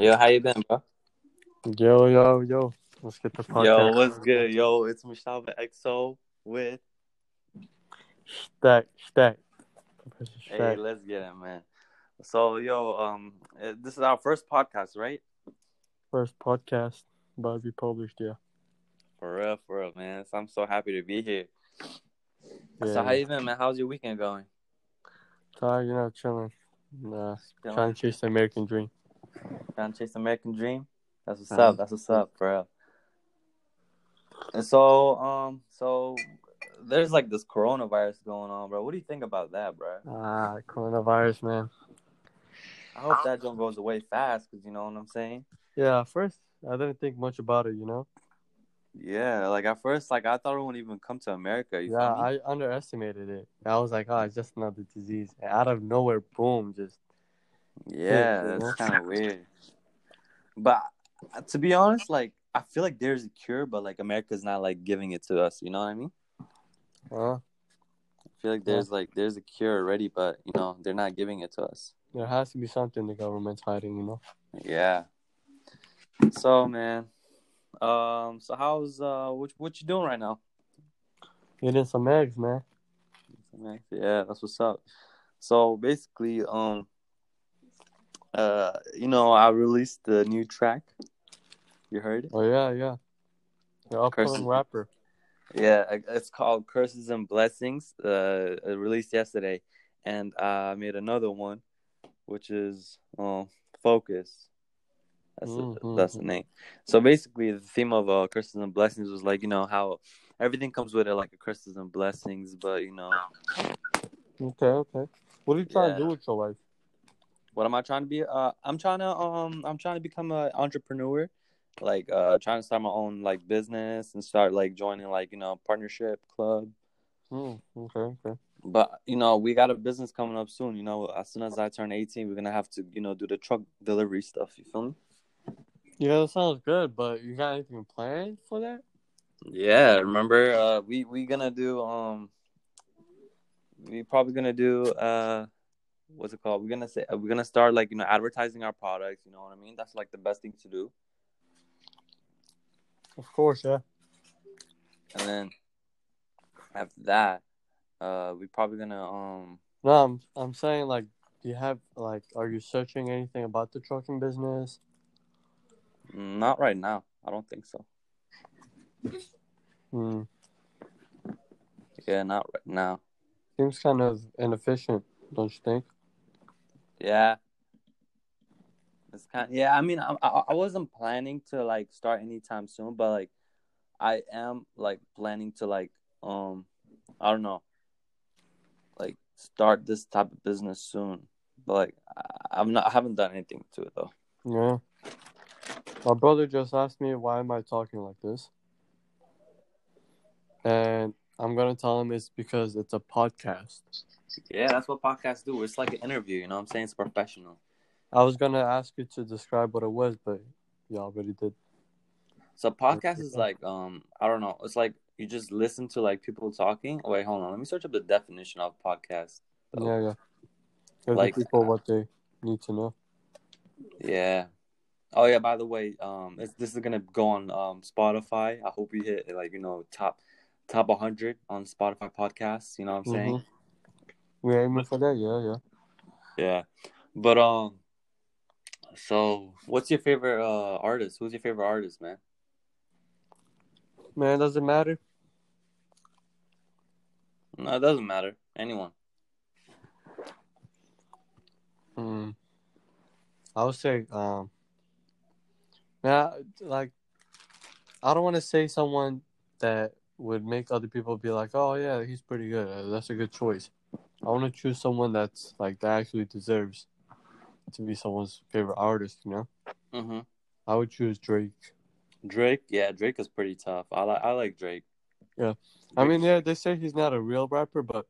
Yo, how you been, bro? Yo, yo, yo. Let's get the podcast. Yo, what's good? Yo, it's Mustafa XO with. Stack, stack. Professor Hey, let's get it, man. So, yo, um, uh, this is our first podcast, right? First podcast about to be published, yeah. For real, for real, man. So I'm so happy to be here. yeah. So, how you been, man? How's your weekend going? Tired, you know, chilling. Nah, Chilling? trying to chase the American dream. Trying to chase the American dream? That's what's Um, up. That's what's up, bro. And so, um, so there's like this coronavirus going on, bro. What do you think about that, bro? Ah, coronavirus, man. I hope that don't goes away fast, cause you know what I'm saying. Yeah, first, I didn't think much about it, you know? Yeah, like at first, like I thought it wouldn't even come to America. You yeah. I underestimated it. I was like, oh, it's just another disease. And out of nowhere, boom, just. Yeah, that's kind of weird. But uh, to be honest, like I feel like there's a cure, but like America's not like giving it to us. You know what I mean? Uh, I feel like there's like there's a cure already, but you know they're not giving it to us. there has to be something the government's hiding, you know? Yeah. So man, um, so how's uh what what you doing right now? Eating some eggs, man. Yeah, that's what's up. So basically, um, uh, you know, I released the new track. You heard it? Oh, yeah, yeah. The upcoming rapper. Yeah, it's called Curses and Blessings. Uh, released yesterday, and I made another one, which is um Focus. That's the, Mhm. that's the name. So basically, the theme of uh, Curses and Blessings was like you know how everything comes with it, like a curses and blessings, but you know Okay, okay. What are you trying to do with your life? What am I trying to be? Uh, I'm trying to um, I'm trying to become an entrepreneur, like uh, trying to start my own like business and start like joining like you know partnership club. Hmm, okay, okay. But you know, we got a business coming up soon. You know, as soon as I turn 18, we're gonna have to you know do the truck delivery stuff. You feel me? Yeah, that sounds good, but you got anything planned for that? Yeah. Remember, uh, we we gonna do um, we probably gonna do uh. What's it called? We're gonna say we're gonna start like you know advertising our products. You know what I mean? That's like the best thing to do. Of course, yeah. and then after that, uh, we're probably gonna um. No, I'm I'm saying like, do you have like, are you searching anything about the trucking business? Not right now. I don't think so. Hmm, Yeah, not right now. seems kind of inefficient, don't you think? Yeah. It's kind. yeah, I mean, I, I I wasn't planning to like start anytime soon, but like, I am like planning to like um, I don't know, like start this type of business soon. But like, I, I'm not. I haven't done anything to it though. Yeah. My brother just asked me why am I talking like this, and I'm gonna tell him it's because it's a podcast. Yeah, that's what podcasts do. It's like an interview. You know what I'm saying? It's professional. I was gonna ask you to describe what it was, but you already did. So podcast is like um I don't know. It's like you just listen to like people talking. Oh, wait, hold on. Let me search up the definition of podcast. So, Yeah, yeah. Give Like- people what they need to know. yeah. Oh yeah. By the way, um, it's, this is gonna go on um Spotify. I hope we hit like you know top top 100 on Spotify podcasts. You know what I'm saying? We're aiming for that, yeah, yeah. Yeah. But um, so what's your favorite uh artist? Who's your favorite artist, man? Man, does it matter? No, it doesn't matter. Anyone. Hmm. I would say, um, now, like, I don't want to say someone that would make other people be like, oh, yeah, he's pretty good. That's a good choice. I want to choose someone that's, like, that actually deserves to be someone's favorite artist, you know? Mm-hmm. I would choose Drake. Drake. Yeah, Drake is pretty tough. I like I like Drake. Yeah. I mean, yeah, they say he's not a real rapper, but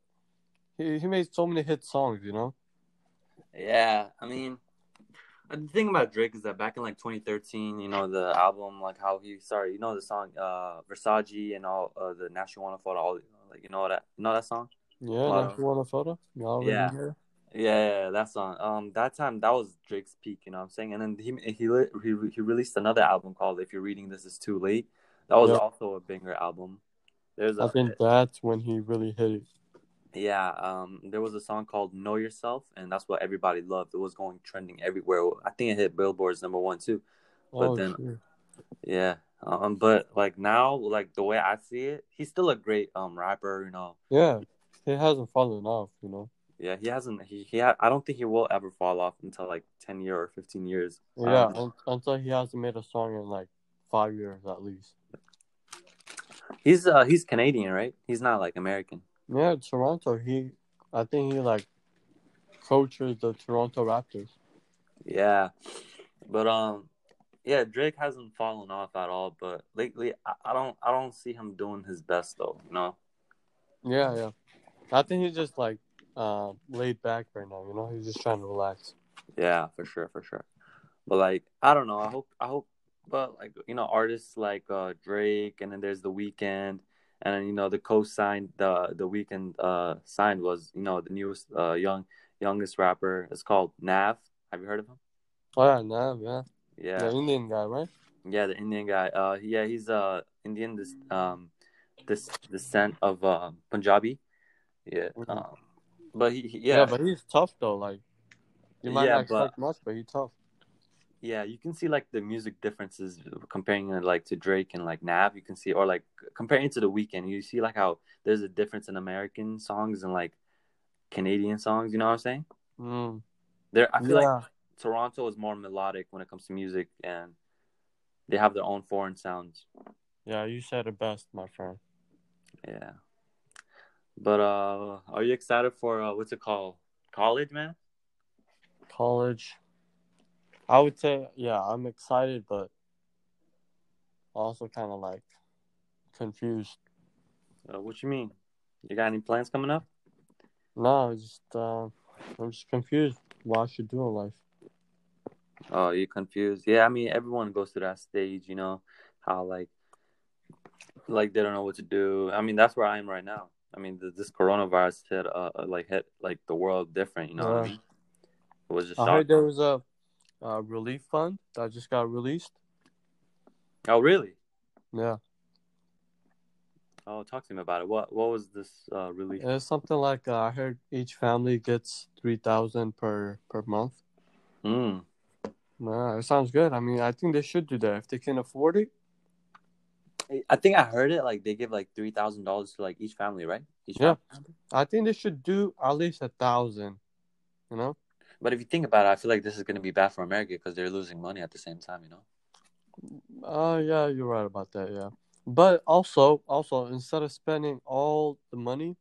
he, he made so many hit songs, you know? Yeah, I mean, the thing about Drake is that back in like 2013, you know, the album, like how he sorry, you know, the song uh Versace and all uh, the National Wanna Photo, all like you know that, you know that song. Yeah, you want a photo? Already Yeah. here? Yeah, yeah, that song. Um, that time that was Drake's peak. You know what I'm saying? And then he he he he released another album called "If You're Reading This Is Too Late." That was Yeah. also a banger album. There's I a think that's when he really hit it. yeah. Um, there was a song called "Know Yourself," and that's what everybody loved. It was going trending everywhere. I think it hit Billboard's number one too. But oh, then- shit. Yeah. Um, but like now, like the way I see it, he's still a great um rapper. You know. yeah, he hasn't fallen off. You know. Yeah, he hasn't. He he. Ha- I don't think he will ever fall off until like ten year or fifteen years. Yeah, Um, un- until he hasn't made a song in like five years at least. He's uh he's Canadian, right? He's not like American. Yeah, Toronto. He, I think he like coaches the Toronto Raptors. Yeah, but um, yeah, Drake hasn't fallen off at all. But lately, I, I don't I don't see him doing his best though. You know? Yeah, yeah. I think he's just like uh, laid back right now. You know, he's just trying to relax. Yeah, for sure, for sure. But like, I don't know. I hope I hope, but like you know, artists like uh Drake, and then there's The Weeknd, and then you know the co-signed the the Weeknd uh signed was you know the newest uh young youngest rapper. It's called Nav. Have you heard of him? Oh yeah, Nav, yeah, Yeah. the Indian guy, right? Yeah, the Indian guy. Uh, yeah, he's uh Indian. This um, this descent of uh Punjabi. Yeah. Um, but he, he- Yeah, yeah, but he's tough though. Like you might Yeah, not expect much, but he's tough. yeah, you can see like the music differences comparing it like to Drake and like Nav. You can see or like comparing it to the Weeknd. You see like how there's a difference in American songs and like Canadian songs. You know what I'm saying? Mm. There, I feel yeah, like Toronto is more melodic when it comes to music, and they have their own foreign sounds. yeah, you said it best, my friend. Yeah. But uh are you excited for uh what's it called? College, man? College. I would say, yeah, I'm excited, but also kind of like confused. Uh, what you mean? You got any plans coming up? No, just uh, I'm just confused what I should do in life. Oh, you confused? Yeah, I mean everyone goes through that stage, you know, how like like they don't know what to do. I mean that's where I am right now. I mean th- this coronavirus hit uh uh, like hit like the world different, you know what I mean? It was just I heard there was a, a relief fund that just got released. Oh really? Yeah, Oh, talk to me about it. What what was this uh relief? it's something like uh, I heard each family gets three thousand per per month. Hmm. Nah, it sounds good. I mean, I think they should do that if they can afford it. I think I heard it like they give like three thousand dollars to like each family, right? Each Yeah. family. I think they should do at least a thousand. You know? But if you think about it, I feel like this is going to be bad for America because they're losing money at the same time, you know? Oh yeah, you're right about that. Yeah, but also, also instead of spending all the money,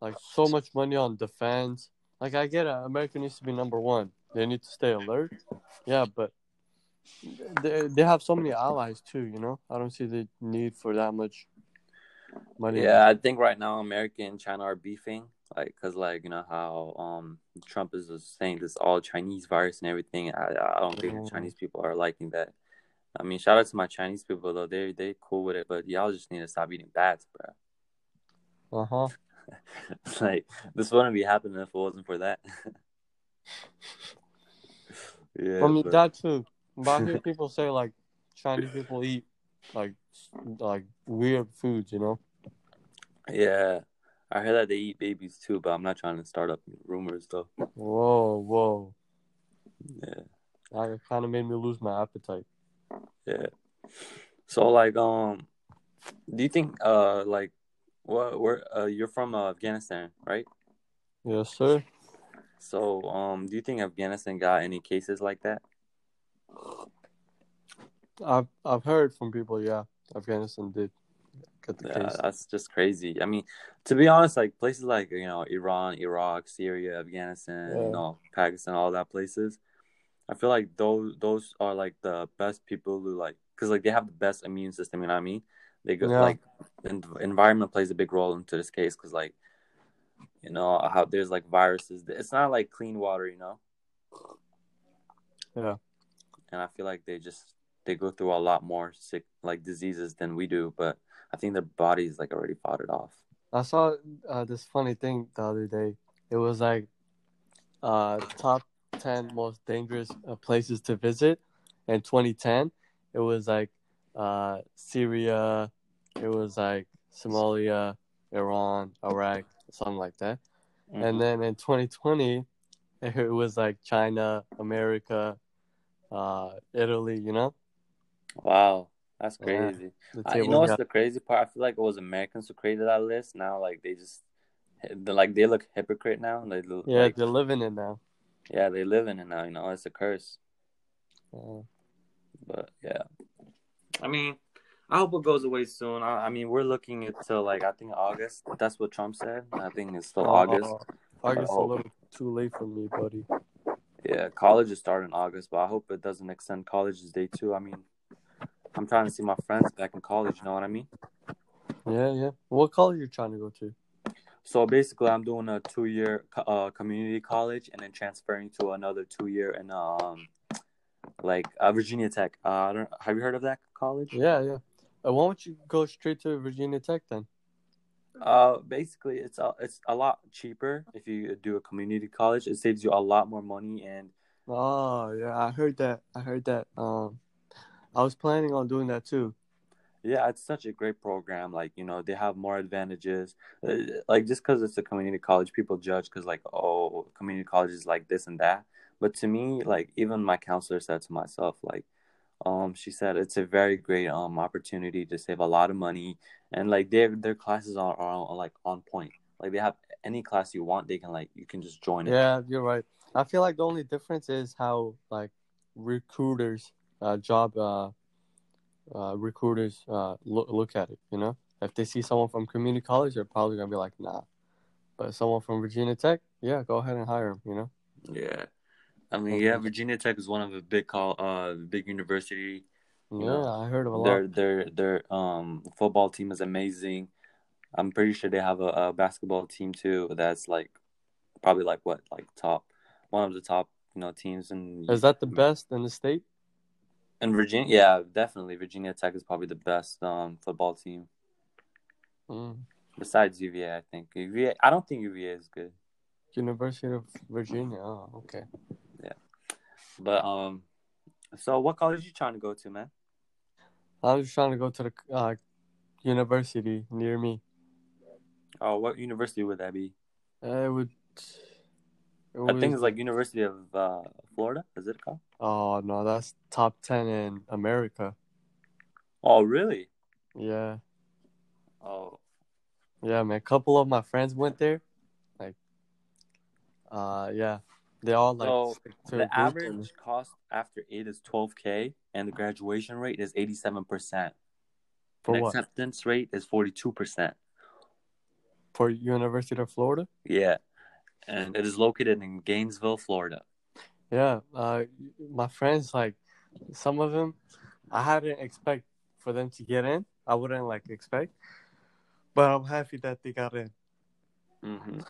like so much money on defense, like I get it, America needs to be number one. They need to stay alert. Yeah, but they they have so many allies too. You know, I don't see the need for that much money. Yeah, I think right now America and China are beefing, like, because, like, you know, how um Trump is saying this all Chinese virus and everything. I, I don't think the Mhm. Chinese people are liking that. I mean, shout out to my Chinese people, though. They they cool with it, but y'all just need to stop eating bats, bro. Uh huh. like, this wouldn't be happening if it wasn't for that. yeah. I mean but- that too. But I hear people say like Chinese people eat like like weird foods. You know. Yeah, I heard that they eat babies too, but I'm not trying to start up rumors though. Whoa, whoa. Yeah, That kind of made me lose my appetite. yeah. So like, um, do you think uh like what where uh you're from uh, Afghanistan, right? Yes, sir. So um, do you think Afghanistan got any cases like that? I've I've heard from people. Yeah, Afghanistan did get the Yeah, case. that's just crazy. I mean, to be honest, like places like you know Iran, Iraq, Syria, Afghanistan, Yeah. you know Pakistan, all that places. I feel like those those are like the best people who like because like they have the best immune system. You know what I mean? They go Yeah. like en- environment plays a big role into this case because like you know how there's like viruses. It's not like clean water, you know. Yeah. And I feel like they just they go through a lot more sick like diseases than we do, but I think their bodies like already fought it off. I saw uh, this funny thing the other day. It was like uh, top ten most dangerous uh, places to visit in 2010. It was like uh, Syria, it was like Somalia, Iran, Iraq, something like that. Mm-hmm. And then in 2020, it was like China, America, uh, Italy. You know, wow, that's crazy. the I, you know what's got- the crazy part? I feel like it was Americans who created that list. Now, like they just, they're like they look hypocrite now. They look, yeah, like, they're living it now. yeah, they live in it now. You know, it's a curse. Uh, But yeah, I mean, I hope it goes away soon. I, I mean, we're looking until like I think August. That's what Trump said. I think it's still August. uh, August a Oh. little too late for me, buddy. Yeah, college is starting in August, but I hope it doesn't extend college's day too. I mean, I'm trying to see my friends back in college. You know what I mean? Yeah, yeah. What college are you trying to go to? So basically, I'm doing a two year uh, community college and then transferring to another two year in um like uh, Virginia Tech. Uh, I don't, have you heard of that college? Yeah, yeah. Uh, why don't you go straight to Virginia Tech then? Uh, basically, it's a it's a lot cheaper if you do a community college. It saves you a lot more money and Oh, yeah. I heard that. I heard that. Um, I was planning on doing that too. Yeah, it's such a great program. Like, you know, they have more advantages. Uh, Like, just because it's a community college, people judge because, like, oh, community college is like this and that. But to me, like, even my counselor said to myself, like, um, she said it's a very great um opportunity to save a lot of money, and like their their classes are, are like on point. Like they have any class you want, they can like you can just join it. Yeah, you're right. I feel like the only difference is how like recruiters, uh, job, uh, uh, recruiters, uh, look look at it. You know, if they see someone from community college, they're probably gonna be like, nah. But someone from Virginia Tech, yeah, go ahead and hire them. You know. Yeah. I mean, yeah, Virginia Tech is one of the big call, uh, big university. Yeah, know, I heard of a lot. Their their their um football team is amazing. I'm pretty sure they have a, a basketball team too. That's like probably like what like top one of the top you know teams in Is that the best in the state? in Virginia. Yeah, definitely Virginia Tech is probably the best um football team Mm. besides UVA. I think UVA. I don't think UVA is good, University of Virginia. Oh, okay. But um. So what college you trying to go to, man? I was trying to go to the uh, university near me. Oh, what university would that be? Uh, it would. It I think it's like University of uh, Florida. Is it called? Oh no, that's top ten in America. Oh, really? Yeah, Oh, yeah, man. A couple of my friends went there. Like, uh, yeah, they all like So, the and- average cost after eight is 12k, and the graduation rate is 87 percent. for what? acceptance rate is 42 percent. For University of Florida. Yeah, and it is located in Gainesville, Florida. Yeah, uh, my friends like some of them, I hadn't expect for them to get in. I wouldn't like expect, but I'm happy that they got in. hmm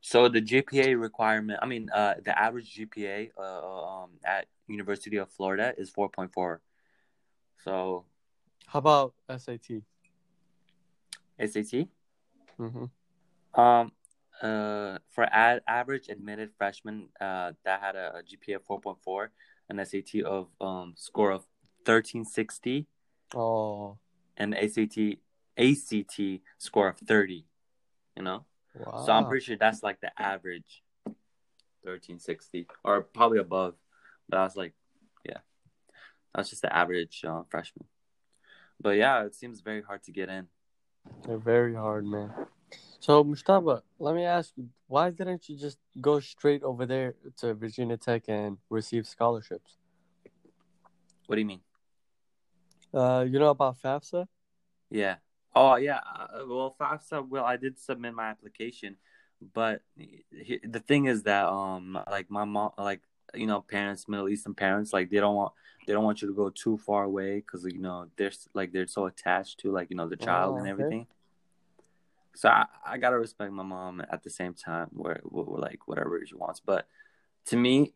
So the GPA requirement, I mean, uh, the average GPA uh, um, at University of Florida is 4.4. So How about SAT? SAT, hmm um, uh, for ad- average admitted freshman, uh, that had a, a GPA of 4.4, an SAT of um score of 1360, Oh, and ACT ACT score of 30. You know, wow. so I'm pretty sure that's like the average, 1360 or probably above. But I was like, yeah, that's just the average uh, freshman. But yeah, it seems very hard to get in. They're very hard, man. So, Mustafa, let me ask you, why didn't you just go straight over there to Virginia Tech and receive scholarships? What do you mean? Uh, you know about FAFSA? Yeah. Oh yeah. Uh, well, FAFSA. Well, I did submit my application, but he- the thing is that um, like my mom, like you know, parents, Middle Eastern parents, like they don't want they don't want you to go too far away because you know they're like they're so attached to like you know the child Oh, and okay. everything. So I, I gotta respect my mom at the same time, where, where like whatever she wants. But to me,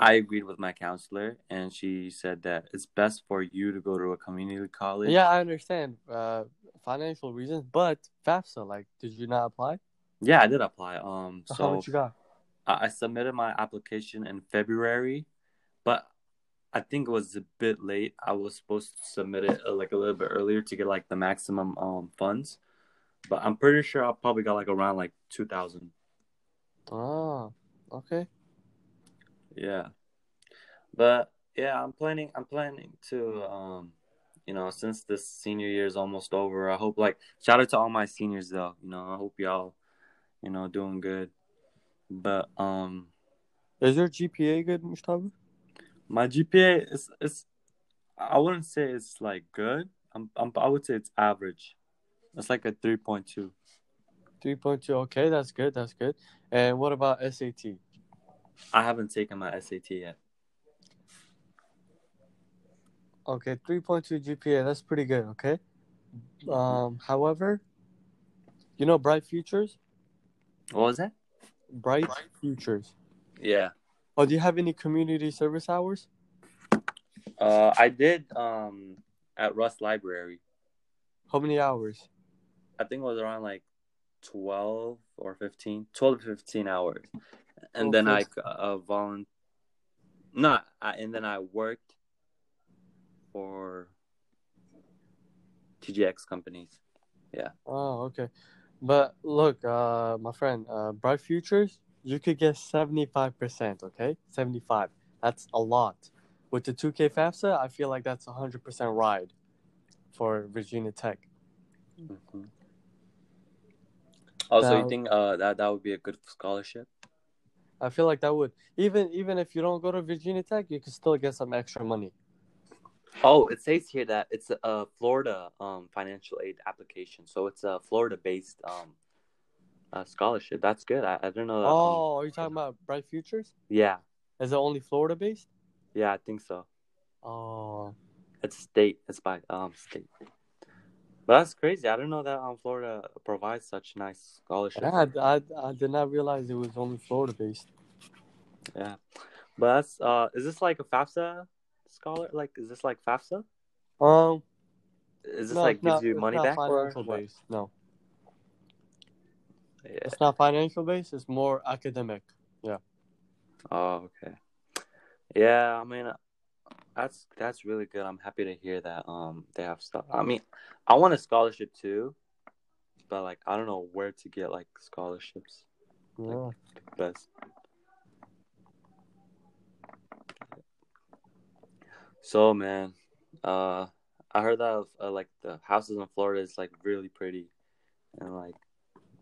I agreed with my counselor, and she said that it's best for you to go to a community college. Yeah, I understand. Uh, financial reasons, but FAFSA, like, did you not apply? Yeah, I did apply. Um, So, how much you got? I I submitted my application in February, but I think it was a bit late. I was supposed to submit it uh, like a little bit earlier to get like the maximum um funds, but I'm pretty sure I probably got like around like two thousand. Ah, okay. Yeah, but yeah, I'm planning. I'm planning to um, you know, since this senior year is almost over, I hope like shout out to all my seniors though. You know, I hope y'all, you know, doing good. But um, Is your GPA good, Mustafa? my GPA is is I wouldn't say it's like good. I'm, I'm I would say it's average. It's like a three point two. 3.2. Okay, that's good. That's good. And what about SAT? I haven't taken my SAT yet. Okay, 3.2 GPA. That's pretty good. Okay. Um, however, you know Bright Futures? What was that? Bright Futures. Yeah. Oh, do you have any community service hours? Uh, I did um at Rust Library. How many hours? I think it was around like twelve or 15, 12 to fifteen hours, and then I uh volun. No, I, and then I worked for TJX companies. Yeah. Oh, okay. But look, uh, my friend, uh, Bright Futures, you could get 75%, okay? 75. That's a lot. With the 2K FAFSA, I feel like that's a 100% ride for Virginia Tech. Mm-hmm. Also, Now- you think uh that that would be a good scholarship? I feel like that would even even if you don't go to Virginia Tech, you can still get some extra money. Oh, it says here that it's a, Florida um financial aid application, so it's a Florida based um uh, scholarship. That's good. I, I didn't know that. Oh, are you talking about Bright Futures? yeah, Is it only Florida based? yeah, I think so. Oh, It's state. It's by um state. But that's crazy. I didn't know that um Florida provides such nice scholarships. yeah, I, I, I did not realize it was only Florida based. Yeah. But that's uh is this like a FAFSA scholar? Like is this like FAFSA? Um, Is this no, like gives not- you money back or based. No, Yeah. it's not financial based. It's more academic. Yeah. Oh, okay. Yeah, I mean, that's that's really good. I'm happy to hear that. Um, they have stuff. I mean, I want a scholarship too, but like I don't know where to get like scholarships Yeah. best. So man, uh, I heard that uh, like the houses in Florida is like really pretty, and like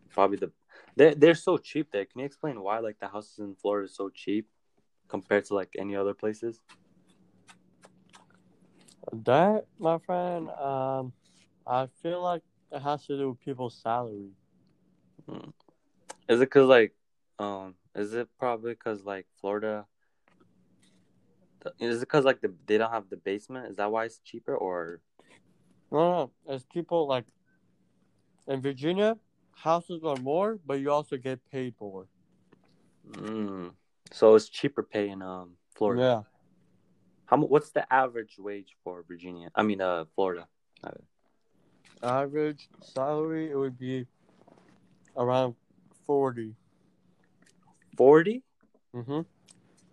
probably the they they're so cheap there. Can you explain why like the houses in Florida is so cheap compared to like any other places? That, my friend, um, I feel like it has to do with people's salary. Is it cause like um is it probably cause like Florida? Is it cause like the they don't have the basement? Is that why it's cheaper or? No, no, it's people like in Virginia, houses are more, but you also get paid more. Mm. So it's cheaper pay in um Florida. Yeah. How What's the average wage for Virginia? I mean, uh, Florida. Average salary, it would be around 40. Forty. Mm-hmm.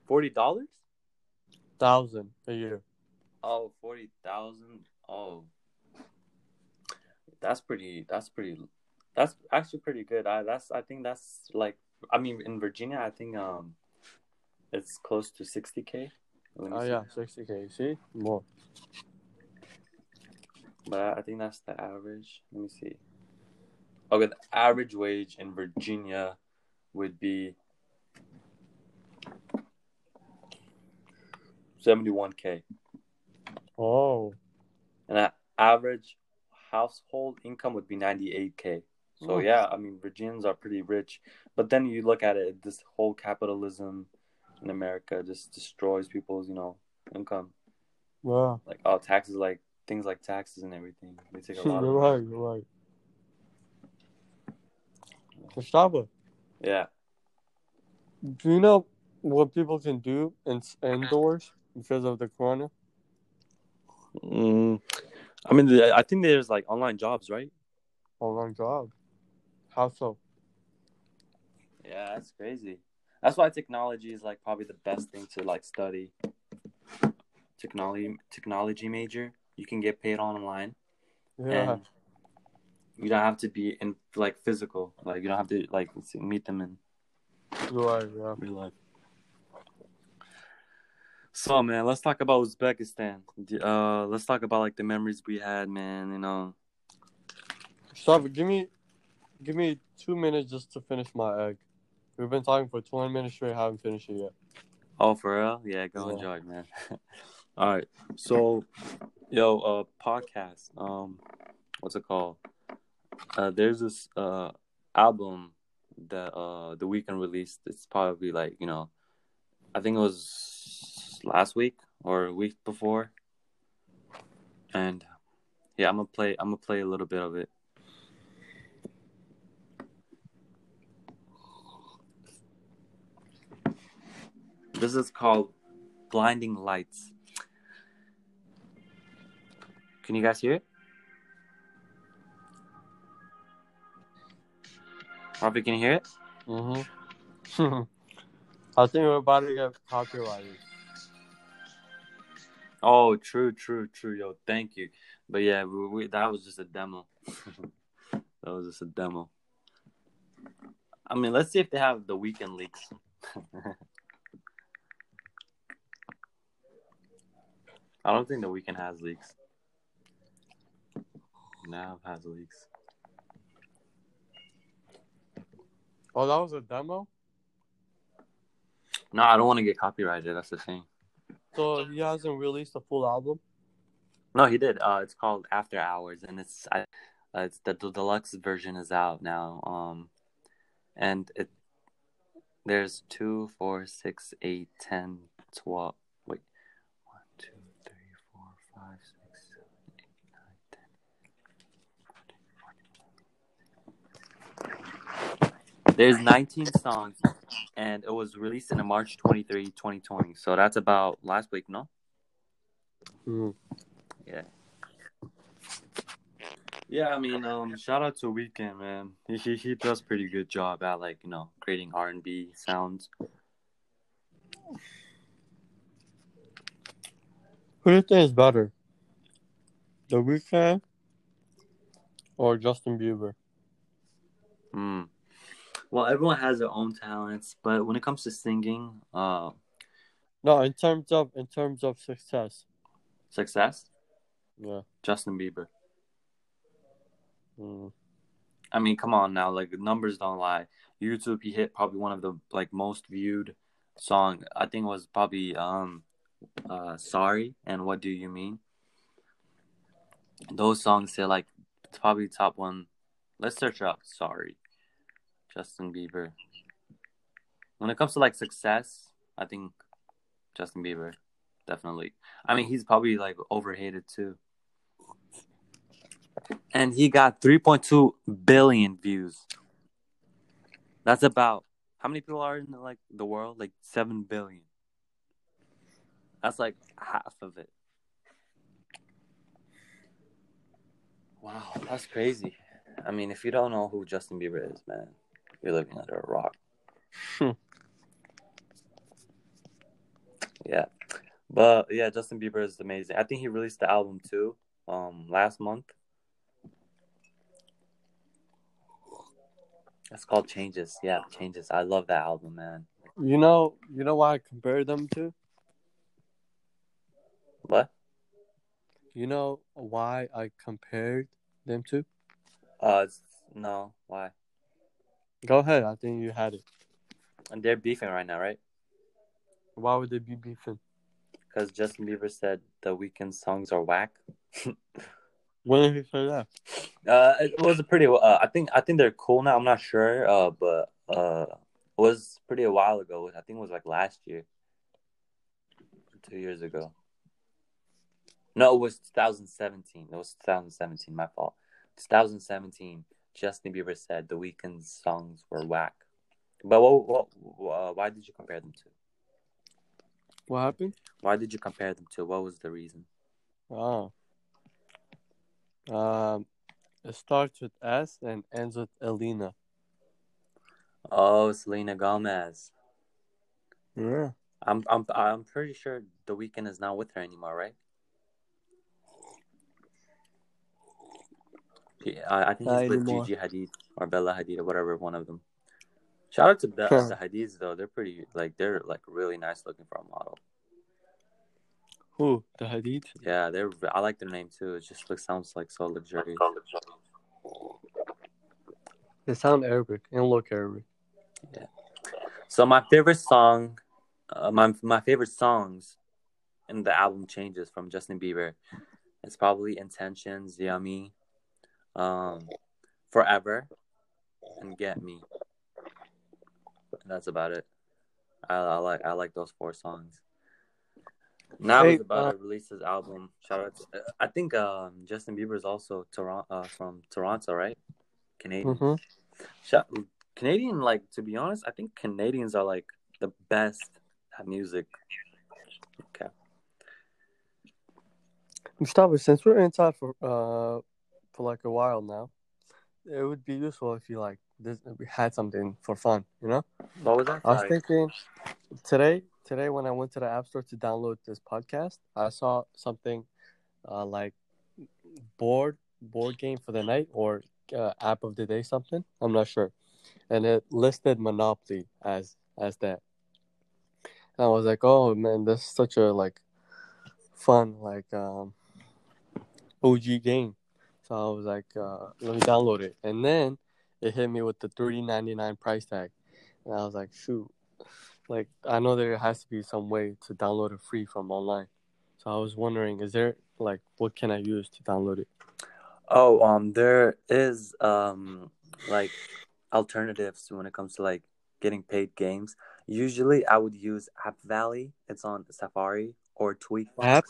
Forty dollars. Thousand a year. Oh, forty thousand. Oh, that's pretty. That's pretty. That's actually pretty good. I that's. I think that's like. I mean, in Virginia, I think um, it's close to sixty k. Oh, yeah, 60K. See? More. But I think that's the average. Let me see. Okay, the average wage in Virginia would be seventy-one k, Oh. and that average household income would be ninety-eight k. So Oh. yeah, I mean Virginians are pretty rich, but then you look at it, this whole capitalism in America just destroys people's, you know, income. Yeah. Like oh, taxes, like things like taxes and everything. They take a lot. you're of right, you're right. Gustavo, Yeah. do you know what people can do in, indoors because of the corona? Mm, I mean, I think there's like online jobs, right? Online job. How so? Yeah, that's crazy. That's why technology is like probably the best thing to like study. Technology technology major. You can get paid online. Yeah. And you don't have to be in like physical. Like you don't have to like meet them in Right. Yeah. real life. So man, let's talk about Uzbekistan. Uh, let's talk about like the memories we had, man. You know. Stop. Give me, give me two minutes just to finish my egg. We've been talking for twenty minutes straight. Haven't finished it yet. Oh, for real? Yeah, go Yeah. enjoy, man. All right. So, yo, uh, podcast. Um, what's it called? Uh, there's this uh album that uh the Weeknd released. It's probably like you know, I think it was last week or a week before. And yeah, I'm gonna play. I'm gonna play a little bit of it. This is called Blinding Lights. Can you guys hear it? Harvey, can you hear it? Mm-hmm. I think we're about to get copyrighted. Oh, true, true, true, yo. Thank you. But yeah, we, we, that was just a demo. that was just a demo. I mean, let's see if they have the Weeknd leaks. I don't think the Weeknd has leaks. Nav has leaks. Oh, that was a demo. No, I don't want to get copyrighted. That's the thing. So he hasn't released a full album. No, he did. Uh, it's called After Hours, and it's I, uh, it's the, the deluxe version is out now. Um, and it there's two, four, six, eight, ten, twelve. Wait, one, two, three, four, five, six, seven, eight, nine, ten. There's 19 songs, and it was released in March 23, 2020. So that's about last week, no? Mm. Yeah. Yeah, I mean, um, shout out to Weeknd, man. He, he he does pretty good job at like you know creating R and B sounds. Who do you think is better, The Weeknd or Justin Bieber? Hmm. Well, everyone has their own talents, but when it comes to singing, uh, No, in terms of in terms of success. success, Yeah. Justin Bieber. Mm. I mean, come on now, like numbers don't lie. YouTube, he hit probably one of the like most viewed song. I think it was probably um, uh, sorry and what do you mean? Those songs hit like it's probably top one. Let's search up sorry, Justin Bieber. When it comes to like success, I think Justin Bieber, definitely. I mean, he's probably like overhated too. And he got 3.2 billion views. That's about how many people are in like the world? Like 7 billion. That's like half of it. Wow, that's crazy. I mean, if you don't know who Justin Bieber is, man, you're living under a rock. Hmm. yeah. But yeah, Justin Bieber is amazing. I think he released the album too, um, last month. It's called Changes. Yeah, Changes. I love that album, man. You know, you know why I compared them to? What? You know why I compared them to? Uh, no. Why? Go ahead. I think you had it. And they're beefing right now, right? Why would they be beefing? Because Justin Bieber said the Weeknd songs are whack. When did he say that? Uh, it was a pretty. Uh, I think I think they're cool now. I'm not sure. Uh, but uh, it was pretty a while ago. I think it was like last year, two years ago. No, it was 2017. It was 2017. My fault. 2017. Justin Bieber said the Weeknd songs were whack. But what? What? Uh, why did you compare them to? What happened? Why did you compare them to? What was the reason? Oh. Um, it starts with S and ends with Elena. Oh, Selena Gomez. Yeah. I'm I'm I'm pretty sure the Weeknd is not with her anymore, right? I, I think Not he's with anymore. Gigi Hadid or Bella Hadid or whatever one of them. Shout out to the, the Hadids though; they're pretty like they're like really nice looking for a model. Who? The Hadid? Yeah, they're I like their name too. It just looks sounds like so luxurious. They sound Arabic and look Arabic. Yeah. So my favorite song, uh, my my favorite songs, in the album changes from Justin Bieber. It's probably Intentions, Yummy, um, Forever, and Get Me. That's about it. I, I like I like those four songs. Now Hey, he's about uh, to release his album. Shout out! To, I think um, Justin Bieber is also Toronto uh, from Toronto, right? Canadian. Mm-hmm. Shout, Canadian, like to be honest, I think Canadians are like the best at music. Okay. Gustavo, since we're inside for uh for like a while now, it would be useful if you like this, we had something for fun, you know? What was that? I was Sorry. thinking today today when I went to the app store to download this podcast, I saw something uh, like board board game for the night or uh, app of the day something. I'm not sure, and it listed Monopoly as as that. And I was like, oh man, this is such a like fun like um OG game. So I was like, uh, let me download it, and then it hit me with the three ninety nine price tag, and I was like, shoot, like I know there has to be some way to download it free from online. So I was wondering, is there like what can I use to download it? Oh, um, there is um like alternatives when it comes to like getting paid games. Usually, I would use App Valley. It's on Safari or TweakBox. App?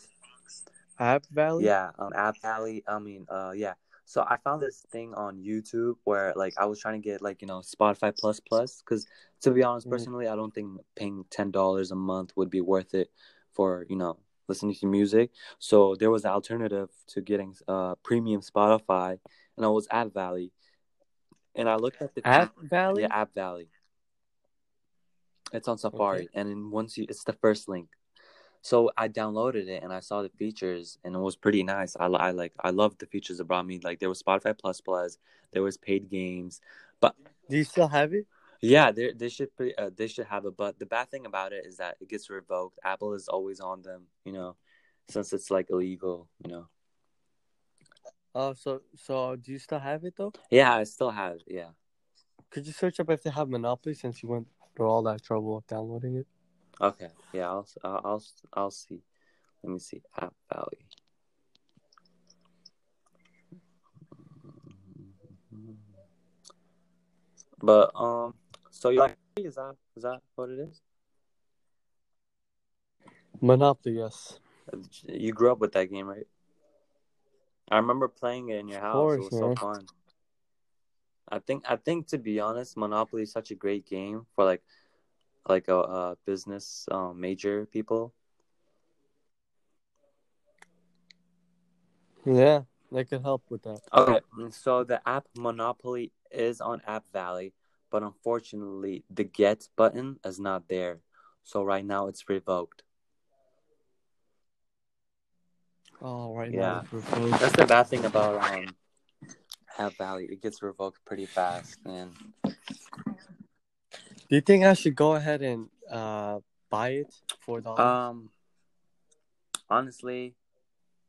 App Valley. Yeah, um, App Valley. I mean, uh, yeah. So I found this thing on YouTube where like I was trying to get like you know Spotify Plus Plus because to be honest, Mm. personally, I don't think paying ten dollars a month would be worth it for you know listening to music. So there was an alternative to getting uh premium Spotify, and I was App Valley. And I looked at the App Valley. yeah App Valley. It's on Safari, and then once you, it's the first link. So I downloaded it and I saw the features and it was pretty nice. I, I like I loved the features it brought me. Like there was Spotify Plus Plus, there was paid games, but Do you still have it? yeah, they they should pre- uh, they should have it. But the bad thing about it is that it gets revoked. Apple is always on them, you know, since it's like illegal, you know. Oh, so so do you still have it though? Yeah, I still have. it, Yeah. Could you search up if they have Monopoly since you went through all that trouble of downloading it? Okay. Yeah, I'll I'll I'll, I'll see. Let me see. App Valley. But um, so you like is that is that what it is? Monopoly, yes. You grew up with that game, right? I remember playing it in your house. course, it was man. so fun. I think I think to be honest, Monopoly is such a great game for like like a, a business um, major people. Yeah, that could help with that. Okay, so the app Monopoly is on App Valley, but unfortunately, the Get button is not there. So right now, it's revoked. Oh, right Yeah. now. it's replaced. That's the bad thing about um App Valley. It gets revoked pretty fast, and Do you think I should go ahead and uh buy it for dollars? um, honestly,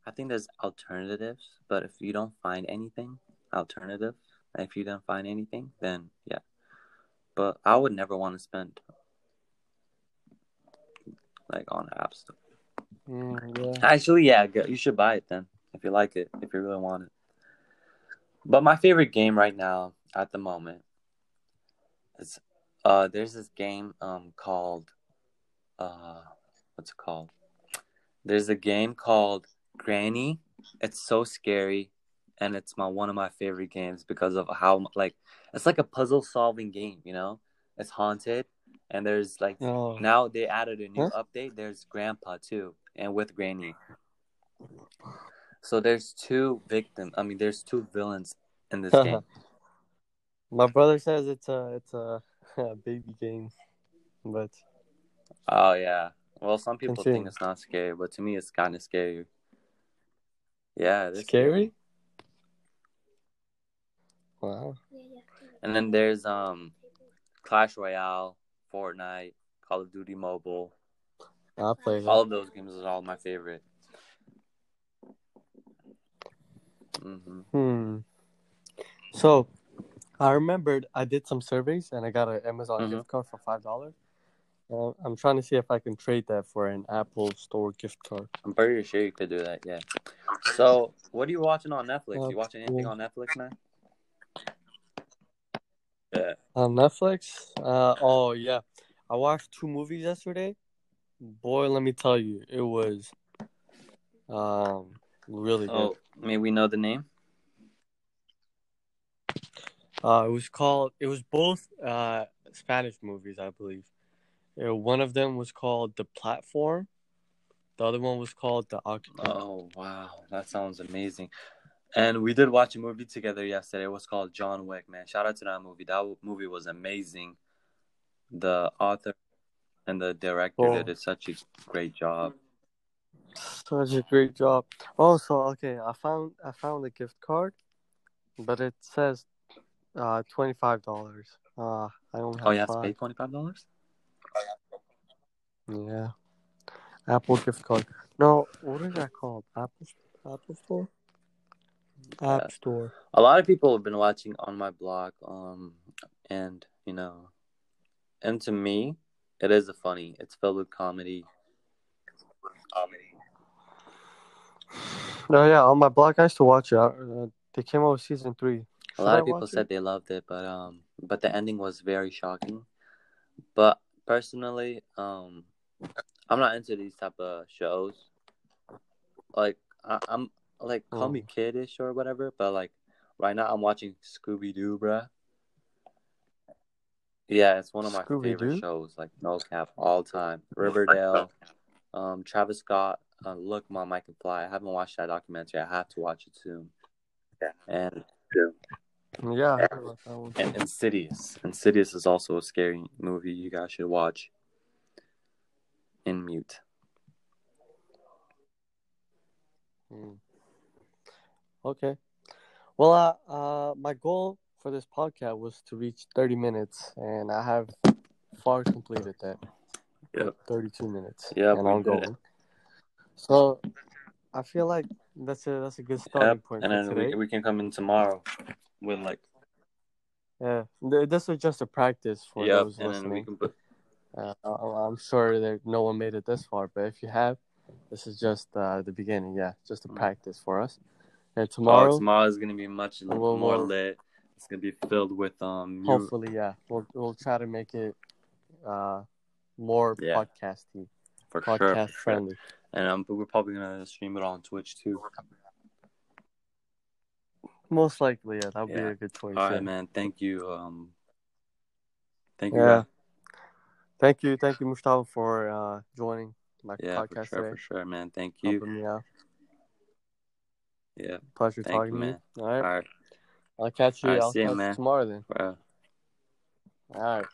I think there's alternatives. But if you don't find anything alternative, if you don't find anything, then yeah. But I would never want to spend like on apps. Mm, yeah. Actually, yeah, you should buy it then if you like it, if you really want it. But my favorite game right now at the moment is uh there's this game um called uh what's it called? There's a game called Granny. It's so scary and it's my one of my favorite games because of how like it's like a puzzle solving game, you know? It's haunted and there's like Oh, now they added a new Huh? update. There's Grandpa too, and with Granny. So there's two victims. I mean, there's two villains in this game. my brother says it's a it's a, a baby game, but Oh yeah. Well, some people think it's not scary, but to me, it's kind of scary. Yeah, it is Scary? Wow. And then there's um Clash Royale, Fortnite, Call of Duty Mobile. I play. All of those games are all my favorite. hmm Hmm. So, I remembered I did some surveys and I got an Amazon Mhm. gift card for five dollars. Uh, I'm trying to see if I can trade that for an Apple Store gift card. I'm pretty sure you could do that. Yeah. So, what are you watching on Netflix? Uh, you watching anything yeah. on Netflix, man? Yeah. On Netflix? Uh, oh yeah, I watched two movies yesterday. Boy, let me tell you, it was um really good. Oh, may we know the name? Uh, it was called. It was both uh Spanish movies, I believe. Uh, one of them was called The Platform. The other one was called The Occupant. Oh wow, that sounds amazing. And we did watch a movie together yesterday. It was called John Wick. Man, shout out to that movie. That movie was amazing. The author and the director Oh. did such a great job. Such a great job. Also, okay, I found I found a gift card, but it says uh twenty five dollars. Uh, I only have Oh, you have to pay twenty five dollars. Yeah. Apple gift card. No, what is that called? Apple Apple Store? App Yeah. Store. A lot of people have been watching On My Block, um, and you know, and to me, it is a funny. It's filled with comedy. Comedy. No, yeah, On My Block I used to watch it. Uh, they came out with season three. A lot of people said it? they loved it, but um, but the ending was very shocking. But personally, um, I'm not into these type of shows. Like I, I'm like call me kiddish or whatever, but like right now I'm watching Scooby Doo, bruh. Yeah, it's one of my favorite Scooby-Doo? shows. Like no cap, all time. Riverdale, um, Travis Scott. Uh, Look, Mom, I Can Fly. I haven't watched that documentary. I have to watch it soon. Yeah. And Yeah, I heard about that one. and Insidious. Insidious is also a scary movie you guys should watch. In mute. Mm. Okay. Well, uh, uh, my goal for this podcast was to reach 30 minutes, and I have far completed that. Yep. 32 minutes. Yeah. and we I'm going. So, I feel like that's a that's a good starting Yep. point And then today. we, we can come in tomorrow with like Yeah, this was just a practice for yep, those and then we listening. put Uh, I'm sure that no one made it this far, but if you have, this is just uh, the beginning. Yeah, just a Mm. practice for us. And tomorrow. tomorrow, tomorrow is gonna be much We'll- more lit. It's gonna be filled with um hopefully, yeah, we'll we'll try to make it uh, more Yeah. podcasty, for sure, podcast for sure. friendly. And um, but we're probably gonna stream it on Twitch too. Most likely, yeah, that would be a good choice. All right, yeah. man. Thank you. Um, thank you. Yeah. guys. Thank you, thank you, Mustafa, for uh, joining my Yeah, for podcast sure, today. for sure, man. Thank you. Helping me out. Yeah. Pleasure Thank talking you, to man. you. All right, All right. I'll catch you. All right, I'll see you man. tomorrow then. Bro. All right.